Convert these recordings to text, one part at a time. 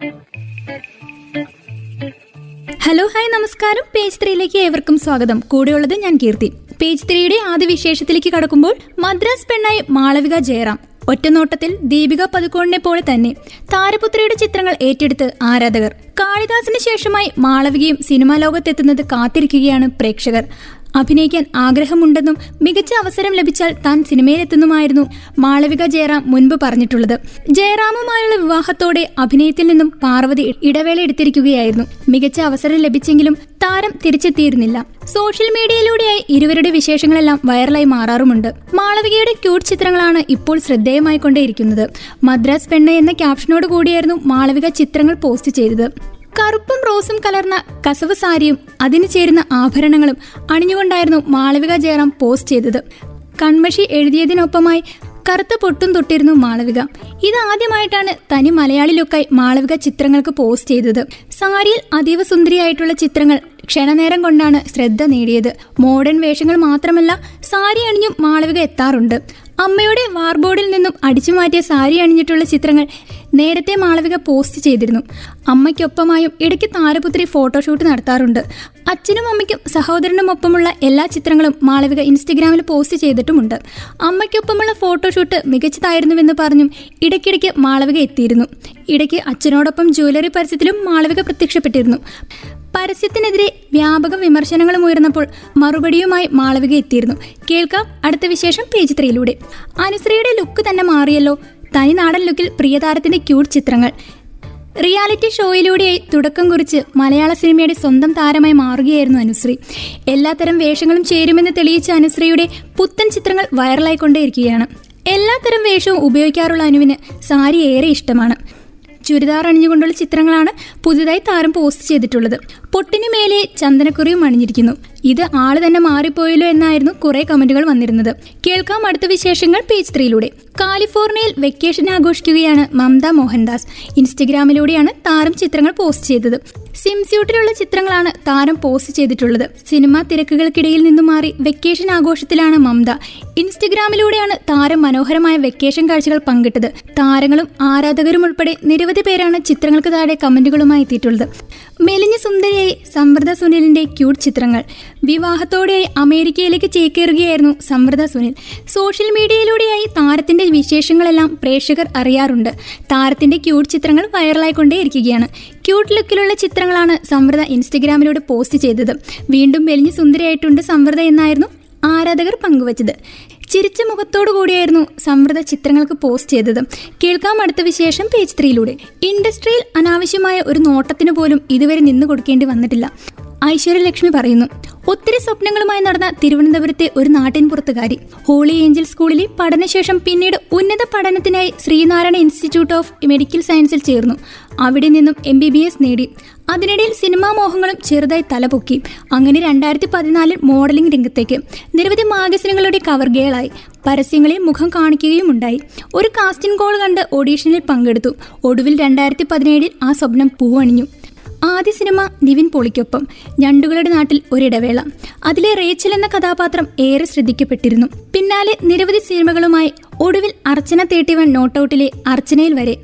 Hello hi നമസ്കാരം. Page ത്രീയിലേക്ക് ഏവർക്കും സ്വാഗതം. കൂടെയുള്ളത് ഞാൻ കീർത്തി. പേജ് ത്രീയുടെ ആദ്യ വിശേഷത്തിലേക്ക് കടക്കുമ്പോൾ മദ്രാസ് പെണ്ണായി മാളവിക ജയറാം. ഒറ്റനോട്ടത്തിൽ ദീപിക പതുക്കോണിനെ പോലെ തന്നെ താരപുത്രിയുടെ ചിത്രങ്ങൾ ഏറ്റെടുത്ത് ആരാധകർ. കാളിദാസിന് ശേഷമായി മാളവികയും സിനിമാ ലോകത്തെത്തുന്നത് കാത്തിരിക്കുകയാണ് പ്രേക്ഷകർ. അഭിനയിക്കാൻ ആഗ്രഹമുണ്ടെന്നും മികച്ച അവസരം ലഭിച്ചാൽ താൻ സിനിമയിലെത്തുന്നുമായിരുന്നു മാളവിക ജയറാം മുൻപ് പറഞ്ഞിട്ടുള്ളത്. ജയറാമുമായുള്ള വിവാഹത്തോടെ അഭിനയത്തിൽ നിന്നും പാർവതി ഇടവേള എടുത്തിരിക്കുകയായിരുന്നു. മികച്ച അവസരം ലഭിച്ചെങ്കിലും താരം തിരിച്ചെത്തിയിരുന്നില്ല. സോഷ്യൽ മീഡിയയിലൂടെയായി ഇരുവരുടെ വിശേഷങ്ങളെല്ലാം വൈറലായി മാറാറുമുണ്ട്. മാളവികയുടെ ക്യൂട്ട് ചിത്രങ്ങളാണ് ഇപ്പോൾ ശ്രദ്ധേയമായി കൊണ്ടേയിരിക്കുന്നത്. മദ്രാസ് പെണ്ണ എന്ന ക്യാപ്ഷനോട് കൂടിയായിരുന്നു മാളവിക ചിത്രങ്ങൾ പോസ്റ്റ് ചെയ്തത്. കറുപ്പും റോസും കലർന്ന കസവ് സാരിയും അതിന് ചേരുന്ന ആഭരണങ്ങളും അണിഞ്ഞുകൊണ്ടായിരുന്നു മാളവിക ജയറാം പോസ്റ്റ് ചെയ്തത്. കൺമഷി എഴുതിയതിനൊപ്പമായി കറുത്ത പൊട്ടും തൊട്ടിരുന്നു മാളവിക. ഇത് ആദ്യമായിട്ടാണ് തനി മലയാളി ലുക്കായി മാളവിക ചിത്രങ്ങൾക്ക് പോസ്റ്റ് ചെയ്തത്. സാരിയിൽ അതീവ സുന്ദരിയായിട്ടുള്ള ചിത്രങ്ങൾ ക്ഷണനേരം കൊണ്ടാണ് ശ്രദ്ധ നേടിയത്. മോഡേൺ വേഷങ്ങൾ മാത്രമല്ല സാരി അണിഞ്ഞും മാളവിക എത്താറുണ്ട്. അമ്മയുടെ വാർബോർഡിൽ നിന്നും അടിച്ചു മാറ്റിയ സാരി അണിഞ്ഞിട്ടുള്ള ചിത്രങ്ങൾ നേരത്തെ മാളവിക പോസ്റ്റ് ചെയ്തിരുന്നു. അമ്മയ്ക്കൊപ്പമായും ഇടയ്ക്ക് താരപുത്രി ഫോട്ടോഷൂട്ട് നടത്താറുണ്ട്. അച്ഛനും അമ്മയ്ക്കും സഹോദരനും ഒപ്പമുള്ള എല്ലാ ചിത്രങ്ങളും മാളവിക ഇൻസ്റ്റഗ്രാമിൽ പോസ്റ്റ് ചെയ്തിട്ടുമുണ്ട്. അമ്മയ്ക്കൊപ്പമുള്ള ഫോട്ടോഷൂട്ട് മികച്ചതായിരുന്നുവെന്ന് പറഞ്ഞും ഇടയ്ക്കിടയ്ക്ക് മാളവിക എത്തിയിരുന്നു. ഇടയ്ക്ക് അച്ഛനോടൊപ്പം ജ്വല്ലറി പരസ്യത്തിലും മാളവിക പ്രത്യക്ഷപ്പെട്ടിരുന്നു. പരസ്യത്തിനെതിരെ വ്യാപക വിമർശനങ്ങളും ഉയർന്നപ്പോൾ മറുപടിയുമായി മാളവിക എത്തിയിരുന്നു. കേൾക്കാം അടുത്ത വിശേഷം പേജ് ത്രീയിലൂടെ. അനുശ്രീയുടെ ലുക്ക് തന്നെ മാറിയല്ലോ. തനിനാടൻ ലുക്കിൽ പ്രിയതാരത്തിന്റെ ക്യൂട്ട് ചിത്രങ്ങൾ. റിയാലിറ്റി ഷോയിലൂടെയായി തുടക്കം കുറിച്ച് മലയാള സിനിമയുടെ സ്വന്തം താരമായി മാറുകയായിരുന്നു അനുശ്രീ. എല്ലാത്തരം വേഷങ്ങളും ചേരുമെന്ന് തെളിയിച്ച അനുശ്രീയുടെ പുത്തൻ ചിത്രങ്ങൾ വൈറലായിക്കൊണ്ടേയിരിക്കുകയാണ് എല്ലാത്തരം വേഷവും ഉപയോഗിക്കാറുള്ള അനുവിന് സാരി ഏറെ ഇഷ്ടമാണ്. ചുരിദാർ അണിഞ്ഞുകൊണ്ടുള്ള ചിത്രങ്ങളാണ് പുതുതായി താരം പോസ്റ്റ് ചെയ്തിട്ടുള്ളത്. പൊട്ടിനു മേലെ ചന്ദനക്കുറിയും അണിഞ്ഞിരിക്കുന്നു. ഇത് ആൾ തന്നെ മാറിപ്പോയല്ലോ എന്നായിരുന്നു കുറെ കമന്റുകൾ വന്നിരുന്നത്. കേൾക്കാം അടുത്ത വിശേഷങ്ങൾ പേജ് ത്രീയിലൂടെ. കാലിഫോർണിയയിൽ വെക്കേഷൻ ആഘോഷിക്കുകയാണ് മമത മോഹൻദാസ്. ഇൻസ്റ്റഗ്രാമിലൂടെയാണ് താരം ചിത്രങ്ങൾ പോസ്റ്റ് ചെയ്തത്. സിംസ്യൂട്ടിലുള്ള ചിത്രങ്ങളാണ് താരം പോസ്റ്റ് ചെയ്തിട്ടുള്ളത്. സിനിമാ തിരക്കുകൾക്കിടയിൽ നിന്നും മാറി വെക്കേഷൻ ആഘോഷത്തിലാണ് മമത. ഇൻസ്റ്റഗ്രാമിലൂടെയാണ് താരം മനോഹരമായ വെക്കേഷൻ കാഴ്ചകൾ പങ്കിട്ടത്. താരങ്ങളും ആരാധകരും ഉൾപ്പെടെ നിരവധി പേരാണ് ചിത്രങ്ങൾക്ക് താഴെ കമന്റുകളുമായി എത്തിയിട്ടുള്ളത്. മെലിഞ്ഞ സുന്ദരിയായി സമൃദ്ധ സുനിലിന്റെ ക്യൂട്ട് ചിത്രങ്ങൾ. വിവാഹത്തോടെയായി അമേരിക്കയിലേക്ക് ചേക്കേറുകയായിരുന്നു സമൃദ്ധ സുനിൽ. സോഷ്യൽ മീഡിയയിലൂടെയായി താരത്തിന്റെ വിശേഷങ്ങളെല്ലാം പ്രേക്ഷകർ അറിയാറുണ്ട്. താരത്തിന്റെ ക്യൂട്ട് ചിത്രങ്ങൾ വൈറലായിക്കൊണ്ടേയിരിക്കുകയാണ് ക്യൂട്ട് ലുക്കിലുള്ള ചിത്രങ്ങളാണ് സമൃദ്ധ ഇൻസ്റ്റഗ്രാമിലൂടെ പോസ്റ്റ് ചെയ്തത്. വീണ്ടും മെലിഞ്ഞ് സുന്ദരിയായിട്ടുണ്ട് സമൃദ്ധ എന്നായിരുന്നു ആരാധകർ പങ്കുവച്ചത്. ചിരിച്ച മുഖത്തോടു കൂടിയായിരുന്നു സമൃദ്ധ ചിത്രങ്ങൾക്ക് പോസ്റ്റ് ചെയ്തത്. കേൾക്കാം അടുത്ത വിശേഷം പേജ് ത്രീയിലൂടെ. ഇൻഡസ്ട്രിയിൽ അനാവശ്യമായ ഒരു നോട്ടത്തിന് പോലും ഇതുവരെ നിന്നു കൊടുക്കേണ്ടി വന്നിട്ടില്ല. ഐശ്വര്യലക്ഷ്മി പറയുന്നു ഒത്തിരി സ്വപ്നങ്ങളുമായി നടന്ന തിരുവനന്തപുരത്തെ ഒരു നാട്ടിൻപുറത്തുകാരി. ഹോളി ഏഞ്ചൽ സ്കൂളിലെ പഠനശേഷം പിന്നീട് ഉന്നത പഠനത്തിനായി ശ്രീനാരായണ ഇൻസ്റ്റിറ്റ്യൂട്ട് ഓഫ് മെഡിക്കൽ സയൻസിൽ ചേർന്നു. അവിടെ നിന്നും എം ബി ബി എസ് നേടി. അതിനിടയിൽ സിനിമാ മോഹങ്ങളും ചെറുതായി തലപൊക്കി. അങ്ങനെ രണ്ടായിരത്തി പതിനാലിൽ മോഡലിംഗ് രംഗത്തേക്ക്. നിരവധി മാഗസിനുകളുടെ കവർ ഗേളായി. പരസ്യങ്ങളിൽ മുഖം കാണിക്കുകയും ഉണ്ടായി. ഒരു കാസ്റ്റിംഗ് കോൾ കണ്ട് ഓഡീഷനിൽ പങ്കെടുത്തു. ഒടുവിൽ രണ്ടായിരത്തി പതിനേഴിൽ ആ സ്വപ്നം പൂവണിഞ്ഞു. ആദ്യ സിനിമ നിവിൻ പോളിക്കൊപ്പം ഞണ്ടുകളുടെ നാട്ടിൽ ഒരിടവേള. അതിലെ റേച്ചൽ എന്ന കഥാപാത്രം ഏറെ ശ്രദ്ധിക്കപ്പെട്ടിരുന്നു. പിന്നാലെ നിരവധി സിനിമകളുമായി ഒടുവിൽ അർച്ചന തേട്ടിവൻ നോട്ടൌട്ടിലെ അർച്ചനയിൽ വരെ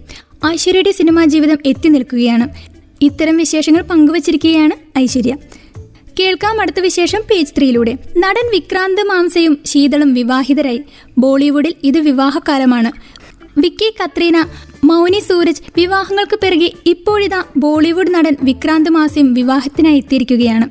ഐശ്വര്യയുടെ സിനിമാ ജീവിതം എത്തി നിൽക്കുകയാണ്. ഇത്തരം വിശേഷങ്ങൾ പങ്കുവച്ചിരിക്കുകയാണ് ഐശ്വര്യ. കേൾക്കാം അടുത്ത വിശേഷം പേജ് ത്രീയിലൂടെ. നടൻ വിക്രാന്ത് മാംസയും ശീതളും വിവാഹിതരായി. ബോളിവുഡിൽ ഇത് വിവാഹകാലമാണ് വിക്കി കത്രീന മൗനി സൂരജ് വിവാഹങ്ങൾക്ക് പിറകെ ഇപ്പോഴിതാ ബോളിവുഡ് നടൻ വിക്രാന്ത് മാസ്യം വിവാഹത്തിനായി എത്തിയിരിക്കുകയാണ്.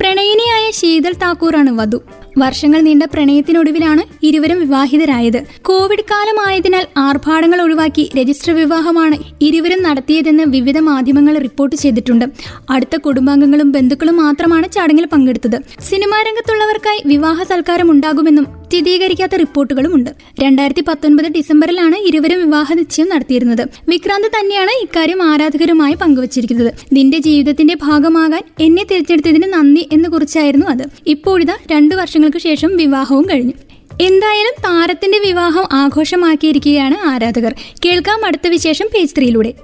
പ്രണയിനിയായ ശീതൽ താക്കൂറാണ് വധു. വർഷങ്ങൾ നീണ്ട പ്രണയത്തിനൊടുവിലാണ് ഇരുവരും വിവാഹിതരായത്. കോവിഡ് കാലമായതിനാൽ ആർഭാടങ്ങൾ ഒഴിവാക്കി രജിസ്റ്റർ വിവാഹമാണ് ഇരുവരും നടത്തിയതെന്ന് വിവിധ മാധ്യമങ്ങൾ റിപ്പോർട്ട് ചെയ്തിട്ടുണ്ട്. അടുത്ത കുടുംബാംഗങ്ങളും ബന്ധുക്കളും മാത്രമാണ് ചടങ്ങിൽ പങ്കെടുത്തത്. സിനിമാ രംഗത്തുള്ളവർക്കായി വിവാഹ സൽക്കാരം ഉണ്ടാകുമെന്നും സ്ഥിരീകരിക്കാത്ത റിപ്പോർട്ടുകളുമുണ്ട്. രണ്ടായിരത്തി പത്തൊൻപത് ഡിസംബറിലാണ് ഇരുവരും വിവാഹ നിശ്ചയം നടത്തിയിരുന്നത്. വിക്രാന്ത് തന്നെയാണ് ഇക്കാര്യം ആരാധകരുമായി പങ്കുവച്ചിരിക്കുന്നത്. നിന്റെ ജീവിതത്തിന്റെ ഭാഗമാകാൻ എന്നെ തിരഞ്ഞെടുത്തതിന് നന്ദി എന്ന് കുറിച്ചായിരുന്നു അത്. ഇപ്പോഴിതാ രണ്ടു വർഷങ്ങൾക്ക് ശേഷം വിവാഹവും കഴിഞ്ഞു. എന്തായാലും താരത്തിന്റെ വിവാഹം ആഘോഷമാക്കിയിരിക്കുകയാണ് ആരാധകർ. കേൾക്കാം അടുത്ത വിശേഷം പേജ് ത്രീയിലൂടെ.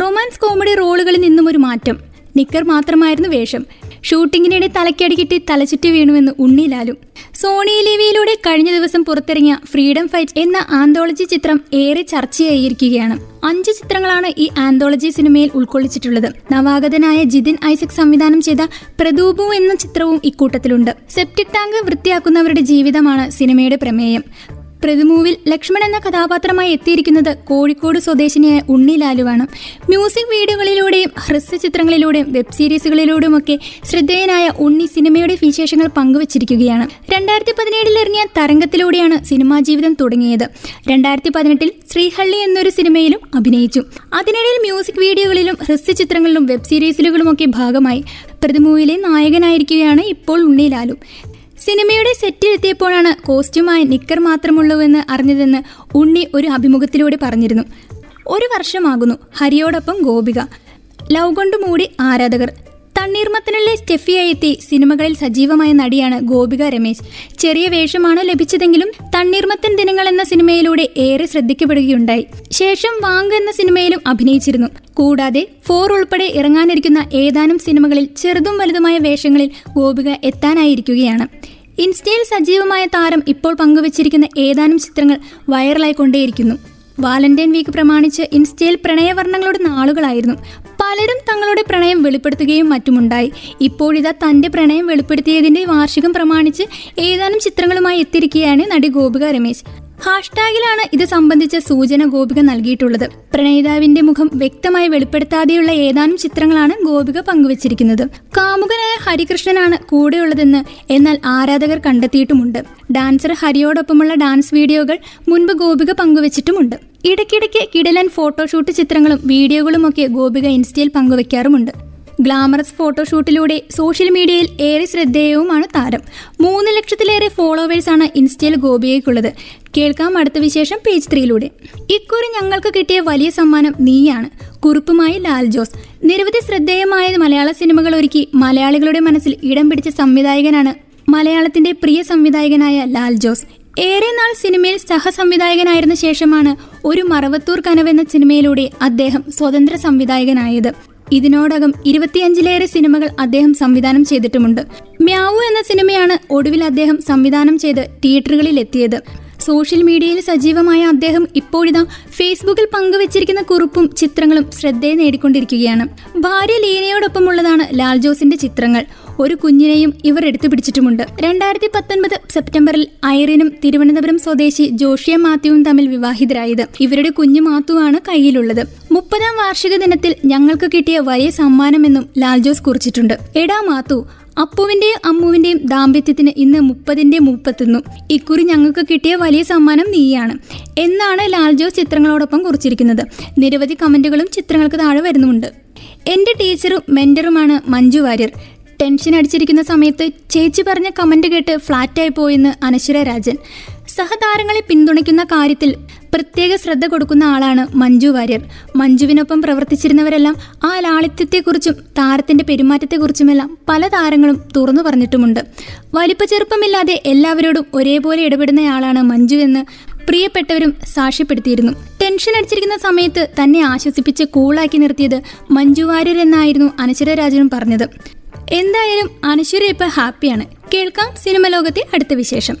റൊമാൻസ് കോമഡി റോളുകളിൽ നിന്നും ഒരു മാറ്റം. നിക്കർ മാത്രമായിരുന്നു വേഷം. ഷൂട്ടിങ്ങിനിടെ തലക്കടിക്കിട്ടി തലചുറ്റി വീണുവെന്ന് ഉണ്ണിലാലും സോണി ലിവിയിലൂടെ കഴിഞ്ഞ ദിവസം പുറത്തിറങ്ങിയ ഫ്രീഡം ഫൈറ്റ് എന്ന ആന്തോളജി ചിത്രം ഏറെ ചർച്ചയായിരിക്കുകയാണ്. അഞ്ച് ചിത്രങ്ങളാണ് ഈ ആന്തോളജി സിനിമയിൽ ഉൾക്കൊള്ളിച്ചിട്ടുള്ളത്. നവാഗതനായ ജിതിൻ ഐസക് സംവിധാനം ചെയ്ത പ്രദൂപു എന്ന ചിത്രവും ഇക്കൂട്ടത്തിലുണ്ട്. സെപ്റ്റിക് ടാങ്ക് വൃത്തിയാക്കുന്നവരുടെ ജീവിതമാണ് സിനിമയുടെ പ്രമേയം. പ്രതിമൂവിൽ ലക്ഷ്മൺ എന്ന കഥാപാത്രമായി എത്തിയിരിക്കുന്നത് കോഴിക്കോട് സ്വദേശിനിയായ ഉണ്ണി ലാലുവാണ്. മ്യൂസിക് വീഡിയോകളിലൂടെയും ഹ്രസ്വ ചിത്രങ്ങളിലൂടെയും വെബ് സീരീസുകളിലൂടെയുമൊക്കെ ശ്രദ്ധേയനായ ഉണ്ണി സിനിമയുടെ വിശേഷങ്ങൾ പങ്കുവച്ചിരിക്കുകയാണ്. രണ്ടായിരത്തി പതിനേഴിൽ ഇറങ്ങിയ തരംഗത്തിലൂടെയാണ് സിനിമാ ജീവിതം തുടങ്ങിയത്. രണ്ടായിരത്തി പതിനെട്ടിൽ ശ്രീഹള്ളി എന്നൊരു സിനിമയിലും അഭിനയിച്ചു. അതിനിടയിൽ മ്യൂസിക് വീഡിയോകളിലും ഹ്രസ്വ ചിത്രങ്ങളിലും വെബ് സീരീസുകളിലുമൊക്കെ ഭാഗമായി. പ്രതിമൂവിലെ നായകനായിരിക്കുകയാണ് ഇപ്പോൾ ഉണ്ണി സിനിമയുടെ സെറ്റിൽ എത്തിയപ്പോഴാണ് കോസ്റ്റ്യൂമായി നിക്കർ മാത്രമുള്ളൂവെന്ന് അറിഞ്ഞതെന്ന് ഉണ്ണി ഒരു അഭിമുഖത്തിലൂടെ പറഞ്ഞിരുന്നു. ഒരു വർഷമാകുന്നു ഹരിയോടൊപ്പം ഗോപിക. ലവ് കൊണ്ട് മൂടി ആരാധകർ. തണ്ണീർമത്തനിലെ സ്റ്റെഫിയായി എത്തി സിനിമകളിൽ സജീവമായ നടിയാണ് ഗോപിക രമേശ്. ചെറിയ വേഷമാണ് ലഭിച്ചതെങ്കിലും തണ്ണീർമത്തൻ ദിനങ്ങൾ എന്ന സിനിമയിലൂടെ ഏറെ ശ്രദ്ധിക്കപ്പെടുകയുണ്ടായി. ശേഷം വാങ്ക് എന്ന സിനിമയിലും അഭിനയിച്ചിരുന്നു. കൂടാതെ ഫോർ ഉൾപ്പെടെ ഇറങ്ങാനിരിക്കുന്ന ഏതാനും സിനിമകളിൽ ചെറുതും വലുതുമായ വേഷങ്ങളിൽ ഗോപിക എത്താനായിരിക്കുകയാണ്. ഇൻസ്റ്റയിൽ സജീവമായ താരം ഇപ്പോൾ പങ്കുവച്ചിരിക്കുന്ന ഏതാനും ചിത്രങ്ങൾ വൈറലായിക്കൊണ്ടേയിരിക്കുന്നു വാലന്റൈൻ വീക്ക് പ്രമാണിച്ച് ഇൻസ്റ്റയിൽ പ്രണയവർണങ്ങളുടെ നാളുകളായിരുന്നു. പലരും തങ്ങളുടെ പ്രണയം വെളിപ്പെടുത്തുകയും മറ്റുമുണ്ടായി. ഇപ്പോഴിതാ തന്റെ പ്രണയം വെളിപ്പെടുത്തിയതിന്റെ വാർഷികം പ്രമാണിച്ച് ഏതാനും ചിത്രങ്ങളുമായി എത്തിയിരിക്കുകയാണ് നടി ഗോപിക രമേശ്. ഹാഷ്ടാഗിലാണ് ഇത് സംബന്ധിച്ച സൂചന ഗോപിക നൽകിയിട്ടുള്ളത്. പ്രണയിതാവിന്റെ മുഖം വ്യക്തമായി വെളിപ്പെടുത്താതെയുള്ള ഏതാനും ചിത്രങ്ങളാണ് ഗോപിക പങ്കുവച്ചിരിക്കുന്നത്. കാമുകനായ ഹരികൃഷ്ണനാണ് കൂടെയുള്ളതെന്ന് എന്നാൽ ആരാധകർ കണ്ടെത്തിയിട്ടുമുണ്ട്. ഡാൻസർ ഹരിയോടൊപ്പമുള്ള ഡാൻസ് വീഡിയോകൾ മുൻപ് ഗോപിക പങ്കുവച്ചിട്ടുമുണ്ട്. ഇടയ്ക്കിടയ്ക്ക് കിടലൻ ഫോട്ടോഷൂട്ട് ചിത്രങ്ങളും വീഡിയോകളുമൊക്കെ ഗോപിക ഇൻസ്റ്റയിൽ പങ്കുവയ്ക്കാറുമുണ്ട്. ഗ്ലാമറസ് ഫോട്ടോഷൂട്ടിലൂടെ സോഷ്യൽ മീഡിയയിൽ ഏറെ ശ്രദ്ധേയവുമാണ് താരം. മൂന്ന് ലക്ഷത്തിലേറെ ഫോളോവേഴ്സാണ് ഇൻസ്റ്റയിൽ ഗോപിയയ്ക്കുള്ളത് കേൾക്കാം അടുത്ത വിശേഷം പേജ് ത്രീയിലൂടെ. ഇക്കുറി ഞങ്ങൾക്ക് കിട്ടിയ വലിയ സമ്മാനം നീയാണ്. കുറിപ്പുമായി ലാൽ ജോസ്. നിരവധി ശ്രദ്ധേയമായ മലയാള സിനിമകൾ ഒരുക്കി മലയാളികളുടെ മനസ്സിൽ ഇടം പിടിച്ച സംവിധായകനാണ് മലയാളത്തിന്റെ പ്രിയ സംവിധായകനായ ലാൽ ജോസ്. ഏറെ നാൾ സിനിമയിൽ സഹസംവിധായകനായിരുന്ന ശേഷമാണ് ഒരു മറവത്തൂർ കനവെന്ന സിനിമയിലൂടെ അദ്ദേഹം സ്വതന്ത്ര സംവിധായകനായത്. ഇതിനോടകം ഇരുപത്തിയഞ്ചിലേറെ സിനിമകൾ അദ്ദേഹം സംവിധാനം ചെയ്തിട്ടുമുണ്ട്. മ്യാവു എന്ന സിനിമയാണ് ഒടുവിൽ അദ്ദേഹം സംവിധാനം ചെയ്ത് തിയേറ്ററുകളിൽ എത്തിയത് സോഷ്യൽ മീഡിയയിൽ സജീവമായ അദ്ദേഹം ഇപ്പോഴിതാ ഫേസ്ബുക്കിൽ പങ്കുവച്ചിരിക്കുന്ന കുറിപ്പും ചിത്രങ്ങളും ശ്രദ്ധയെ നേടിക്കൊണ്ടിരിക്കുകയാണ് ഭാര്യ ലീനയോടൊപ്പമുള്ളതാണ് ലാൽ ജോസിന്റെ ചിത്രങ്ങൾ. ഒരു കുഞ്ഞിനെയും ഇവർ എടുത്തു പിടിച്ചിട്ടുമുണ്ട്. രണ്ടായിരത്തി പത്തൊൻപത് സെപ്റ്റംബറിൽ ഐറിനും തിരുവനന്തപുരം സ്വദേശി ജോഷിയ മാത്യുവും തമ്മിൽ വിവാഹിതരായത് ഇവരുടെ കുഞ്ഞു മാത്തുവാണ് കയ്യിലുള്ളത്. മുപ്പതാം വാർഷിക ദിനത്തിൽ ഞങ്ങൾക്ക് കിട്ടിയ വലിയ സമ്മാനമെന്നും ലാൽ ജോസ് കുറിച്ചിട്ടുണ്ട്. എടാ മാത്തു അപ്പുവിന്റെയും അമ്മുവിന്റെയും ദാമ്പത്യത്തിന് ഇന്ന് മുപ്പതിന്റെ മുപ്പത്തൊന്നു. ഇക്കുറി ഞങ്ങൾക്ക് കിട്ടിയ വലിയ സമ്മാനം നീയാണ്. എന്നാണ് ലാൽ ജോസ് ചിത്രങ്ങളോടൊപ്പം കുറിച്ചിരിക്കുന്നത്. നിരവധി കമന്റുകളും ചിത്രങ്ങൾക്ക് താഴെ വരുന്നുമുണ്ട്. എന്റെ ടീച്ചറും മെന്ററുമാണ് മഞ്ജു വാര്യർ. ടെൻഷൻ അടിച്ചിരിക്കുന്ന സമയത്ത് ചേച്ചി പറഞ്ഞ കമന്റ് കേട്ട് ഫ്ലാറ്റായി പോയെന്ന് അനശ്വര രാജൻ. സഹതാരങ്ങളെ പിന്തുണയ്ക്കുന്ന കാര്യത്തിൽ പ്രത്യേക ശ്രദ്ധ കൊടുക്കുന്ന ആളാണ് മഞ്ജു വാര്യർ. മഞ്ജുവിനൊപ്പം പ്രവർത്തിച്ചിരുന്നവരെല്ലാം ആ ലാളിത്യത്തെക്കുറിച്ചും താരത്തിന്റെ പെരുമാറ്റത്തെക്കുറിച്ചുമെല്ലാം പല താരങ്ങളും തുറന്നു പറഞ്ഞിട്ടുമുണ്ട്. വലിപ്പ ചെറുപ്പമില്ലാതെ എല്ലാവരോടും ഒരേപോലെ ഇടപെടുന്നയാളാണ് മഞ്ജു എന്ന് പ്രിയപ്പെട്ടവരും സാക്ഷ്യപ്പെടുത്തിയിരുന്നു. ടെൻഷൻ അടിച്ചിരിക്കുന്ന സമയത്ത് തന്നെ ആശ്വസിപ്പിച്ച് കൂളാക്കി നിർത്തിയത് മഞ്ജു വാര്യർ എന്നായിരുന്നു അനശ്വര രാജനും പറഞ്ഞത്. എന്തായാലും അനശ്വര ഇപ്പൊ ഹാപ്പിയാണ്. കേൾക്കാം സിനിമ ലോകത്തെ അടുത്ത വിശേഷം.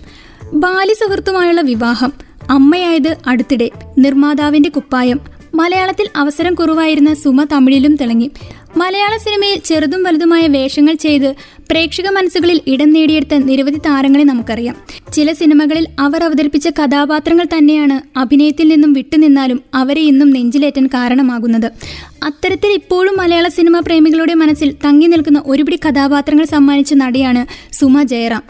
ബാലി സുഹൃത്തുമായുള്ള വിവാഹം. അമ്മയായത് അടുത്തിടെ നിർമ്മാതാവിന്റെ കുപ്പായം. മലയാളത്തിൽ അവസരം കുറവായിരുന്ന സുമ തമിഴിലും തിളങ്ങി. മലയാള സിനിമയിൽ ചെറുതും വലുതുമായ വേഷങ്ങൾ ചെയ്ത് പ്രേക്ഷക മനസ്സുകളിൽ ഇടം നേടിയെടുത്ത നിരവധി താരങ്ങളെ നമുക്കറിയാം. ചില സിനിമകളിൽ അവർ അവതരിപ്പിച്ച കഥാപാത്രങ്ങൾ തന്നെയാണ് അഭിനയത്തിൽ നിന്നും വിട്ടുനിന്നാലും അവരെ ഇന്നും നെഞ്ചിലേറ്റാൻ കാരണമാകുന്നത്. അത്തരത്തിൽ ഇപ്പോഴും മലയാള സിനിമാ പ്രേമികളുടെ മനസ്സിൽ തങ്ങി നിൽക്കുന്ന ഒരുപിടി കഥാപാത്രങ്ങൾ സമ്മാനിച്ച നടിയാണ് സുമ ജയറാം.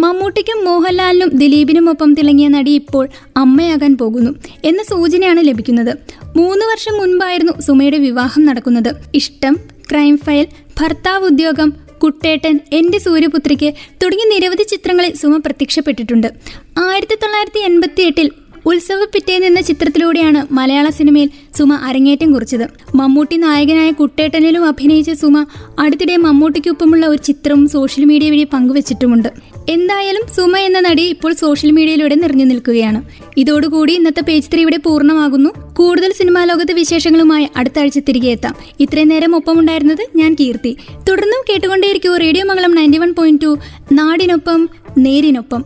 മമ്മൂട്ടിക്കും മോഹൻലാലിനും ദിലീപിനും ഒപ്പം തിളങ്ങിയ നടി ഇപ്പോൾ അമ്മയാകാൻ പോകുന്നു എന്ന സൂചനയാണ് ലഭിക്കുന്നത്. മൂന്ന് വർഷം മുൻപായിരുന്നു സുമയുടെ വിവാഹം നടക്കുന്നത്. ഇഷ്ടം ക്രൈം ഫയൽ ഭർത്താവ് ഉദ്യോഗം കുട്ടേട്ടൻ എന്റെ സൂര്യപുത്രിക്ക് തുടങ്ങിയ നിരവധി ചിത്രങ്ങളിൽ സുമ പ്രത്യക്ഷപ്പെട്ടിട്ടുണ്ട്. ആയിരത്തി തൊള്ളായിരത്തി എൺപത്തി എട്ടിൽ ഉത്സവ പിറ്റേന്ന് എന്ന ചിത്രത്തിലൂടെയാണ് മലയാള സിനിമയിൽ സുമ അരങ്ങേറ്റം കുറിച്ചത്. മമ്മൂട്ടി നായകനായ കുട്ടേട്ടനിലും അഭിനയിച്ച സുമ അടുത്തിടെ മമ്മൂട്ടിക്കൊപ്പമുള്ള ഒരു ചിത്രവും സോഷ്യൽ മീഡിയ വഴി പങ്കുവച്ചിട്ടുമുണ്ട്. എന്തായാലും സുമ എന്ന നടി ഇപ്പോൾ സോഷ്യൽ മീഡിയയിലൂടെ നിറഞ്ഞു നിൽക്കുകയാണ്. ഇതോടുകൂടി ഇന്നത്തെ പേജ് ത്രീ ഇവിടെ പൂർണമാകുന്നു. കൂടുതൽ സിനിമാ ലോകത്തെ വിശേഷങ്ങളുമായി അടുത്ത ആഴ്ച തിരികെ എത്താം. ഇത്രയും നേരം ഒപ്പമുണ്ടായിരുന്നത് ഞാൻ കീർത്തി. തുടർന്നും കേട്ടുകൊണ്ടേയിരിക്കൂ radio Mangalam ninety one point two നാടിനൊപ്പം നേരിനൊപ്പം.